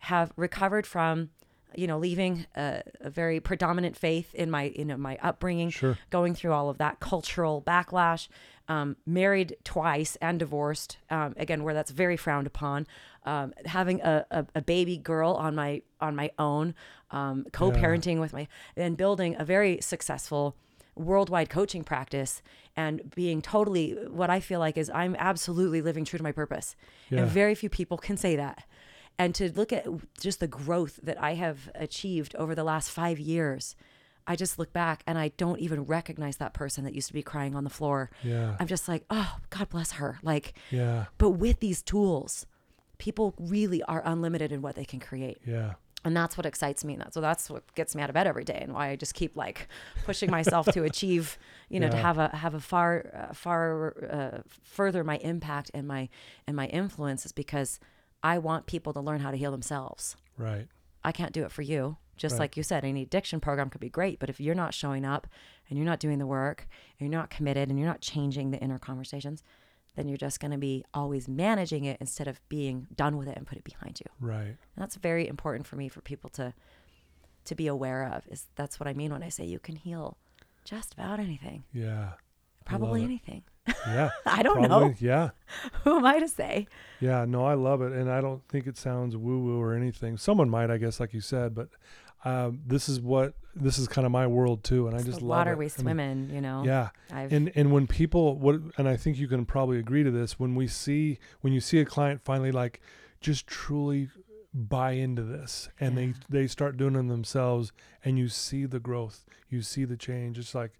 have recovered from you know leaving a, a very predominant faith in my you know my upbringing Sure. going through all of that cultural backlash um, married twice and divorced um, again where that's very frowned upon um, having a, a, a baby girl on my on my own um, co-parenting with my and building a very successful worldwide coaching practice and being totally what I feel like is I'm absolutely living true to my purpose. Yeah. And very few people can say that. And to look at just the growth that I have achieved over the last five years, I just look back and I don't even recognize that person that used to be crying on the floor. Yeah. I'm just like, oh, God bless her. Like, Yeah. but with these tools, people really are unlimited in what they can create Yeah. and that's what excites me and that's so that's what gets me out of bed every day and why I just keep like pushing myself to achieve you know to have a have a far uh, far uh, further my impact and my and my influence is because I want people to learn how to heal themselves Right. I can't do it for you just Right. like you said any addiction program could be great but if you're not showing up and you're not doing the work and you're not committed and you're not changing the inner conversations then you're just going to be always managing it instead of being done with it and put it behind you Right. and that's very important for me for people to to be aware of. Is that's what I mean when I say you can heal just about anything. Yeah. Probably anything. Yeah. I don't Probably. know. Yeah. Who am I to say? Yeah, no, I love it, and I don't think it sounds woo woo or anything. Someone might, I guess, like you said, but um, this is what this is kind of my world too, and It's I just the love water it. we I swim mean, in, you know. Yeah, I've and and when people what, and I think you can probably agree to this, when we see when you see a client finally like just truly buy into this, and Yeah. they they start doing it themselves, and you see the growth, you see the change. It's like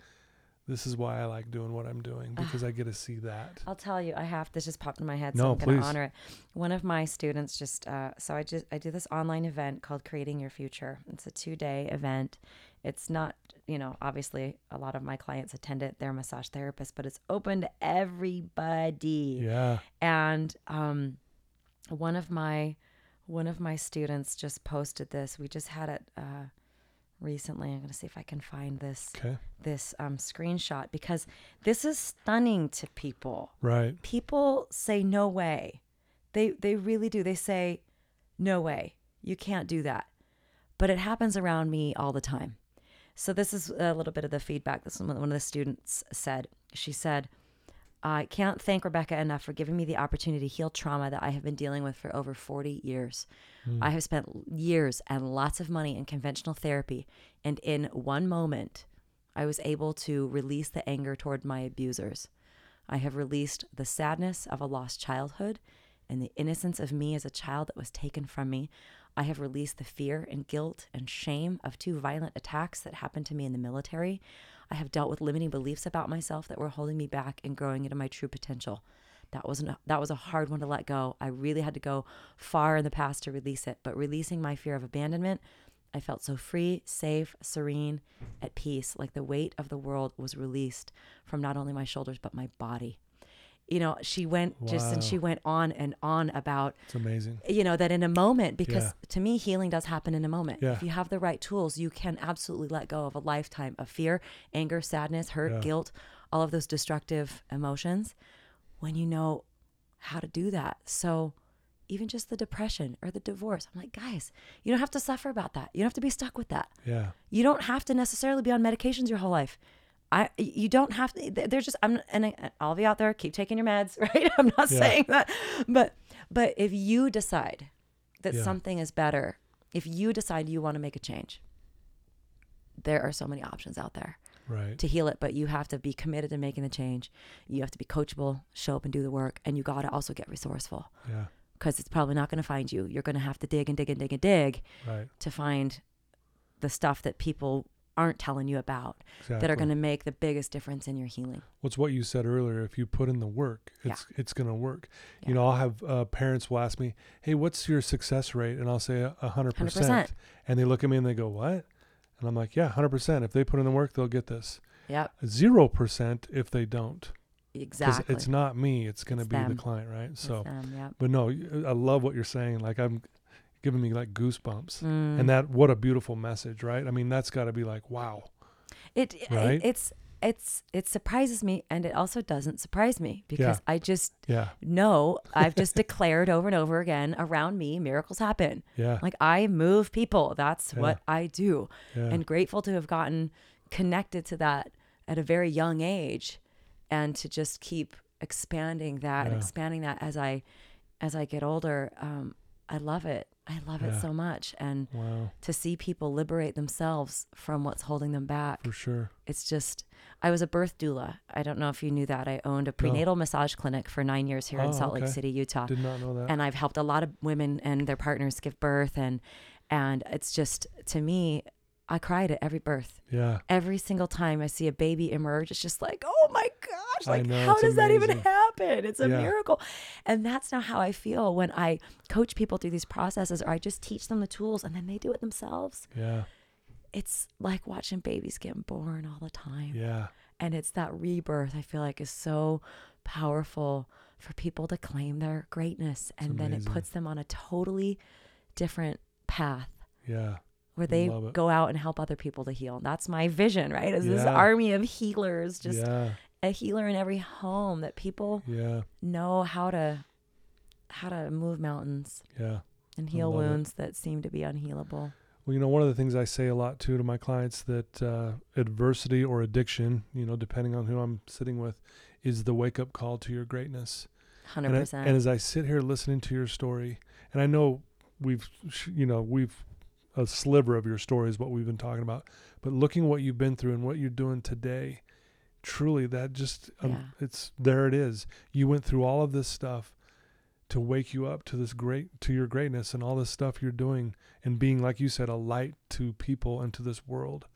this is why I like doing what I'm doing because I get to see that. I'll tell you, I have this just popped in my head, No, so I'm going to honor it. One of my students just, uh, so I just, I do this online event called Creating Your Future. It's a two day event. It's not, you know, obviously a lot of my clients attend it. They're massage therapists, but it's open to everybody. Yeah, and um, one of my one of my students just posted this. We just had it uh, recently. I'm going to see if I can find this okay, this um, screenshot because this is stunning to people. right, People say no way. They they really do. They say no way. You can't do that. But it happens around me all the time. So this is a little bit of the feedback. This is one of the students said. She said, I can't thank Rebecca enough for giving me the opportunity to heal trauma that I have been dealing with for over 40 years. Hmm. I have spent years and lots of money in conventional therapy, and in one moment, I was able to release the anger toward my abusers. I have released the sadness of a lost childhood and the innocence of me as a child that was taken from me. I have released the fear and guilt and shame of two violent attacks that happened to me in the military. I have dealt with limiting beliefs about myself that were holding me back and growing into my true potential. That wasn't that was a hard one to let go. I really had to go far in the past to release it, but releasing my fear of abandonment, I felt so free, safe, serene, at peace, like the weight of the world was released from not only my shoulders but my body. You know, she went just and she went on and on about It's amazing. you know that in a moment because Yeah. to me healing does happen in a moment Yeah. if you have the right tools you can absolutely let go of a lifetime of fear anger sadness hurt Yeah. guilt all of those destructive emotions when you know how to do that so even just the depression or the divorce i'm like guys you don't have to suffer about that you don't have to be stuck with that Yeah. you don't have to necessarily be on medications your whole life. I you don't have to. They're just I'm and I, all of you out there keep taking your meds, right? I'm not Yeah. saying that, but but if you decide that Yeah. something is better, if you decide you want to make a change, there are so many options out there Right. to heal it. But you have to be committed to making the change. You have to be coachable, show up and do the work, and you got to also get resourceful Yeah. because it's probably not going to find you. You're going to have to dig and dig and dig and dig Right. to find the stuff that people aren't telling you about Exactly. that are going to make the biggest difference in your healing. What's what you said earlier? If you put in the work, Yeah. it's it's gonna work. Yeah. You know, I'll have uh, parents will ask me, "Hey, what's your success rate?" And I'll say a hundred 100%. and they look at me and they go, "What?" And I'm like, "Yeah, hundred percent. If they put in the work, they'll get this. Yep, Zero percent if they don't, exactly. it's not me. It's gonna be them. the client, right? So, them, yep. but no, I love what you're saying. Like I'm giving me like goosebumps. Mm. And that what a beautiful message, right? I mean, that's got to be like, wow. it, it right? it's it's it surprises me and it also doesn't surprise me because I just Yeah. know I've just declared over and over again around me miracles happen. Yeah. Like I move people. That's Yeah. what I do. yeah. and grateful to have gotten connected to that at a very young age and to just keep expanding that and expanding that as I as I get older um I love it I love Yeah. it so much and wow. to see people liberate themselves from what's holding them back For sure. it's just I was a birth doula I don't know if you knew that I owned a prenatal massage clinic for 9 years here Oh, in Salt Lake. City Utah Did not know that. and I've helped a lot of women and their partners give birth and and it's just to me I cried at every birth. yeah. Every single time I see a baby emerge, it's just like, oh my gosh, like know, how does that even amazing. Happen? It's a Yeah. miracle. And that's now how I feel when I coach people through these processes or I just teach them the tools and then they do it themselves. Yeah. It's like watching babies get born all the time. Yeah. And it's that rebirth I feel like is so powerful for people to claim their greatness and then it puts them on a totally different path Yeah. where they go out and help other people to heal. That's my vision, right? Is this army of healers, just yeah. A healer in every home that people Yeah. know how to how to move mountains Yeah. and heal love it. wounds that seem to be unhealable. Well, you know, one of the things I say a lot too to my clients that uh, adversity or addiction, you know, depending on who I'm sitting with, is the wake up call to your greatness. Hundred And, I- percent. and as I sit here listening to your story, and I know we've, you know, we've a sliver of your story is what we've been talking about, but looking what you've been through and what you're doing today, truly, that just, um, Yeah. it's there. It is. You went through all of this stuff to wake you up to this great, to your greatness, and all this stuff you're doing, and being, like you said, a light to people and to this world.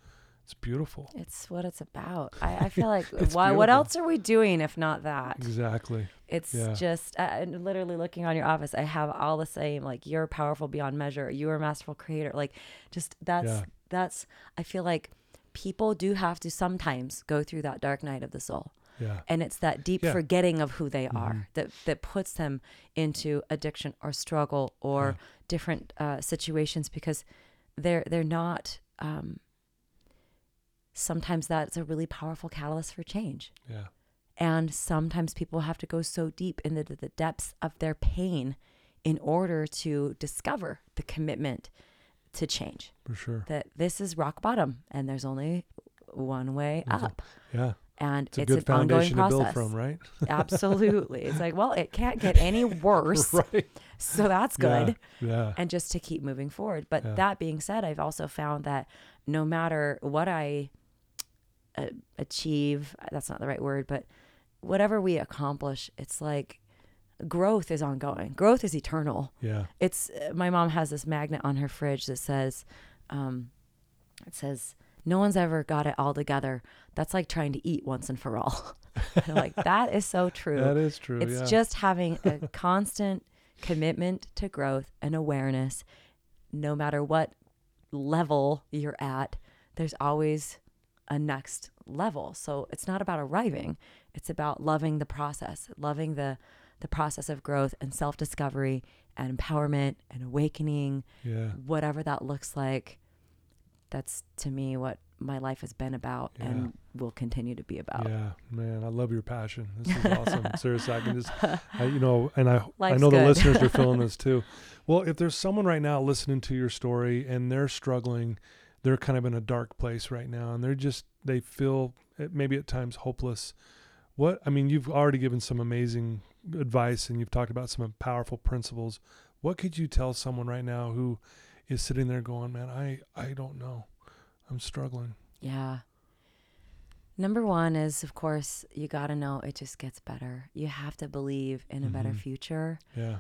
It's beautiful. It's what it's about. I, I feel like why, what else are we doing if not that? Exactly. It's Yeah. just uh, and literally looking on your office. I have all the same like you're powerful beyond measure. You are a masterful creator. Like just that's Yeah. that's. I feel like people do have to sometimes go through that dark night of the soul, Yeah. and it's that deep Yeah. forgetting of who they are that that puts them into addiction or struggle or Yeah. different uh, situations because they're they're not. Um, sometimes that's a really powerful catalyst for change. Yeah. And sometimes people have to go so deep into the, the depths of their pain in order to discover the commitment to change. For sure. That this is rock bottom and there's only one way There's a- up. Yeah. And It's a good an ongoing foundation to build process. from, right? Absolutely. It's like, well, it can't get any worse. right. So that's Yeah. good. Yeah. And just to keep moving forward. But Yeah. that being said, I've also found that no matter what I uh, achieve, that's not the right word, but whatever we accomplish, it's like growth is ongoing. Growth is eternal. Yeah. It's uh, my mom has this magnet on her fridge that says, um, it says, "No one's ever got it all together." That's like trying to eat once and for all. I'm like that is so true. That is true. It's yeah. just having a constant commitment to growth and awareness, no matter what level you're at. There's always a next level. So it's not about arriving. It's about loving the process, loving the the process of growth and self-discovery and empowerment and awakening, Yeah. whatever that looks like. That's to me what my life has been about Yeah. and will continue to be about. Yeah, man, I love your passion. This is awesome. Seriously, I can just, I, you know, and I, I Life's know the listeners are feeling this too. Well, if there's someone right now listening to your story and they're struggling, they're kind of in a dark place right now, and they're just, they feel eh, maybe at times hopeless. What I mean, you've already given some amazing advice, and you've talked about some powerful principles. What could you tell someone right now who is sitting there going, "Man, I, I don't know, I'm struggling." Yeah. Number one is, of course, you got to know it just gets better. You have to believe in a better Mhm. future. Yeah,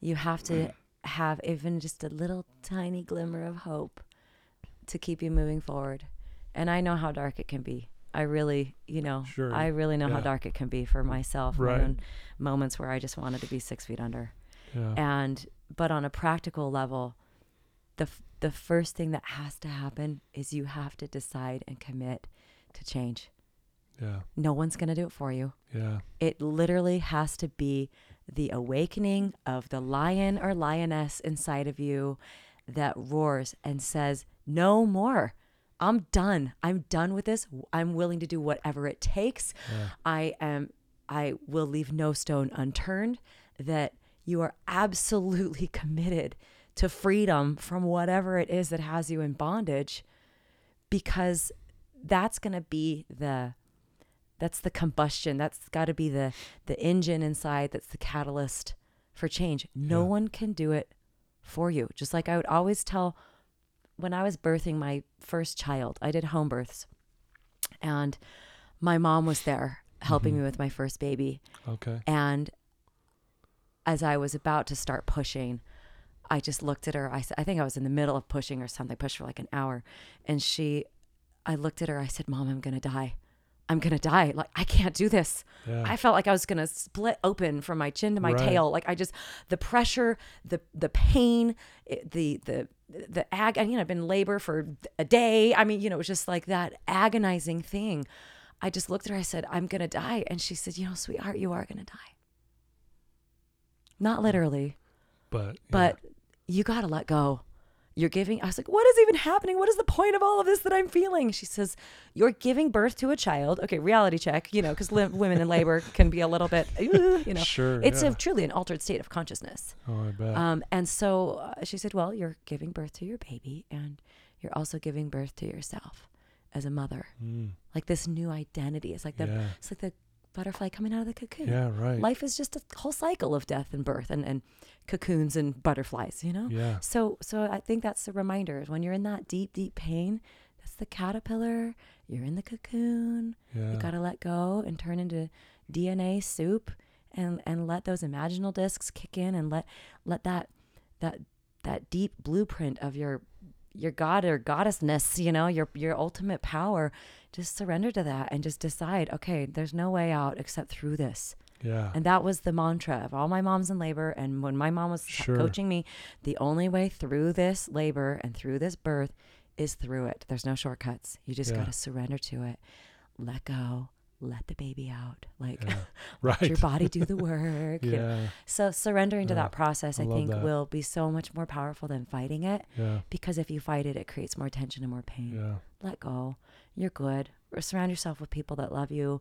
You have to have even just a little tiny glimmer of hope to keep you moving forward. And I know how dark it can be. I really, you know, Sure. I really know how dark it can be for myself. Right. My own moments where I just wanted to be six feet under. yeah, And but on a practical level, the f- the first thing that has to happen is you have to decide and commit to change. yeah, No one's going to do it for you. yeah. It literally has to be the awakening of the lion or lioness inside of you that roars and says, "No more. I'm done. I'm done with this. I'm willing to do whatever it takes. Yeah. I am I will leave no stone unturned that you are absolutely committed to freedom from whatever it is that has you in bondage because that's going to be the that's the combustion that's got to be the the engine inside that's the catalyst for change no Yeah. one can do it for you just like i would always tell when i was birthing my first child i did home births and my mom was there helping Mhm. me with my first baby Okay. and as I was about to start pushing, I just looked at her. I, I think I was in the middle of pushing or something. I pushed for like an hour. And she, I looked at her. I said, Mom, I'm going to die. I'm going to die. Like, I can't do this. Yeah. I felt like I was going to split open from my chin to my Right. tail. Like, I just, the pressure, the, the pain, it, the, the, the ag, you know, I've been in labor for a day. I mean, you know, it was just like that agonizing thing. I just looked at her. I said, I'm going to die. And she said, You know, sweetheart, you are going to die. Not literally, but yeah. but you got to let go. You're giving, I was like, what is even happening? What is the point of all of this that I'm feeling? She says, you're giving birth to a child. Okay, reality check, you know, because li- women in labor can be a little bit, you know, sure, it's yeah. a truly an altered state of consciousness. oh, I bet. Um, and so uh, she said, well, you're giving birth to your baby and you're also giving birth to yourself as a mother. Mm. Like this new identity. It's like the, yeah. it's like the butterfly coming out of the cocoon Yeah. Right. life is just a whole cycle of death and birth and, and cocoons and butterflies you know yeah. so so i think that's the reminder is when you're in that deep deep pain that's the caterpillar you're in the cocoon Yeah. you got to let go and turn into dna soup and and let those imaginal discs kick in and let let that that that deep blueprint of your your god or goddessness you know your your ultimate power just surrender to that and just decide okay there's no way out except through this yeah. and that was the mantra of all my moms in labor. And when my mom was Sure. coaching me, the only way through this labor and through this birth is through it. There's no shortcuts. You just Yeah. got to surrender to it, let go, let the baby out. Like, yeah. let your body do the work. you know. yeah. So surrendering to Yeah. that process, I I, think, that. will be so much more powerful than fighting it. Yeah. Because if you fight it, it creates more tension and more pain Yeah. let go. You're good. Or surround yourself with people that love you.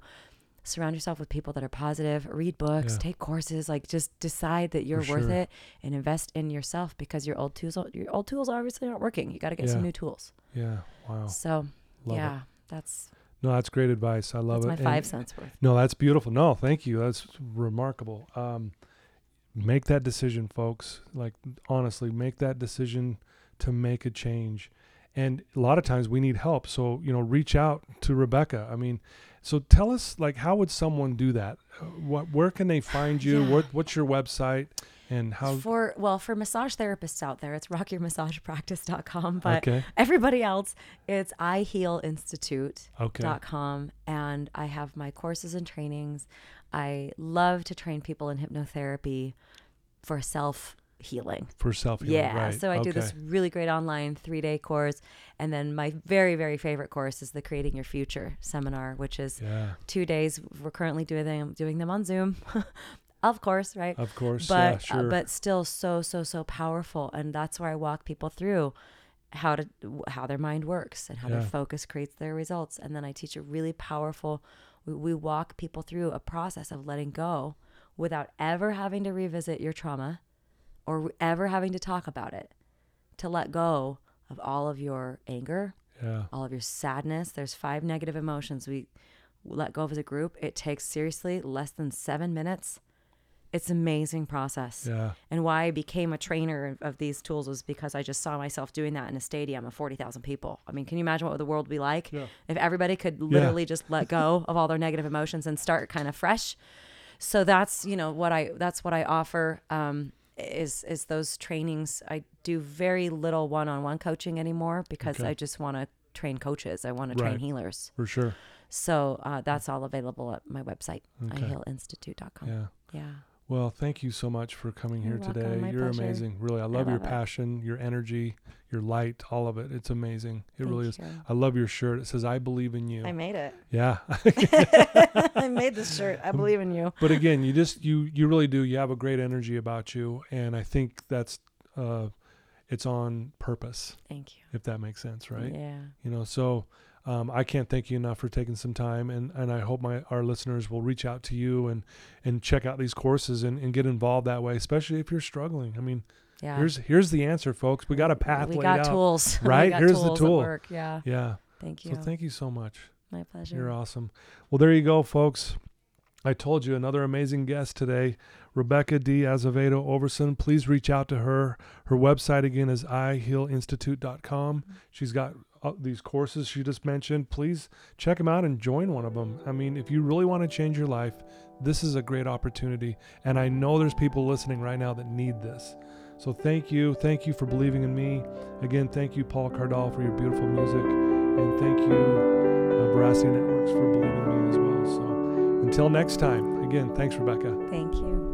Surround yourself with people that are positive. Read books, Yeah. take courses. Like just decide that you're For worth sure. it and invest in yourself because your old tools, your old tools obviously aren't working. You got to get Yeah. some new tools. Yeah. Wow. So Love yeah, it. that's No, that's great advice. I love that's it. my And- five cents worth. No, that's beautiful. No, thank you. That's remarkable. Um, make that decision, folks. Like honestly, make that decision to make a change. And a lot of times we need help. So, you know, reach out to Rebecca. I mean, so tell us like how would someone do that? Uh, What where can they find you? Yeah. What what's your website and how For well, for massage therapists out there, it's rockyourmassagepractice.com. But Okay. everybody else, it's ihealinstitute.com. Okay. And I have my courses and trainings. I love to train people in hypnotherapy for self healing. For self healing. Yeah. Right. So I do this really great online three day course. And then my very, very favorite course is the Creating Your Future seminar, which is Yeah. two days. We're currently doing them, doing them on Zoom. of course, right? Of course. but yeah. uh, Sure. but still so so so powerful and that's where i walk people through how to how their mind works and how Yeah. their focus creates their results and then i teach a really powerful we, we walk people through a process of letting go without ever having to revisit your trauma or ever having to talk about it to let go of all of your anger yeah. all of your sadness. There's five negative emotions we let go of as a group. It takes seriously less than seven minutes. It's an amazing process. Yeah. And why I became a trainer of- these tools was because I just saw myself doing that in a stadium of 40,000 people. I mean, can you imagine what the world would be like Yeah. if everybody could literally just let go of all their negative emotions and start kind of fresh? So that's, you know, what I that's what I offer um is is those trainings. I do very little one-on-one coaching anymore because Okay. I just want to train coaches. I want to train Right. healers. For sure. So uh, that's all available at my website, Okay. ihealinstitute.com. Yeah. yeah. Well, thank you so much for coming here You're welcome. today. My You're pleasure. amazing. Really, I love, your love it. passion, your energy, your light, all of it. It's amazing. It Thank really is. you. I love your shirt. It says "I believe in you." I made it. yeah. I made this shirt. I believe in you. but again, you just you you really do. You have a great energy about you, and I think that's uh, it's on purpose, Thank you. if that makes sense, right? Yeah. You know, so um, I can't thank you enough for taking some time, and, and I hope my our listeners will reach out to you and and check out these courses and, and get involved that way, especially if you're struggling. I mean, Yeah. here's here's the answer, folks. We got a path we got out. tools. Right? got Here's the tools at tool. Yeah. Yeah. Thank you. So thank you so much. My pleasure. You're awesome. Well, there you go, folks. I told you another amazing guest today, Rebecca de Azevedo Overson. Please reach out to her. Her website again is ihealinstitute.com. She's got these courses she just mentioned. Please check them out and join one of them. I mean, if you really want to change your life, this is a great opportunity. And I know there's people listening right now that need this. So thank you. Thank you for believing in me. Again, thank you, Paul Cardall, for your beautiful music. And thank you, uh, Networks, for believing in me as well. So until next time, again, thanks, Rebecca. Thank you.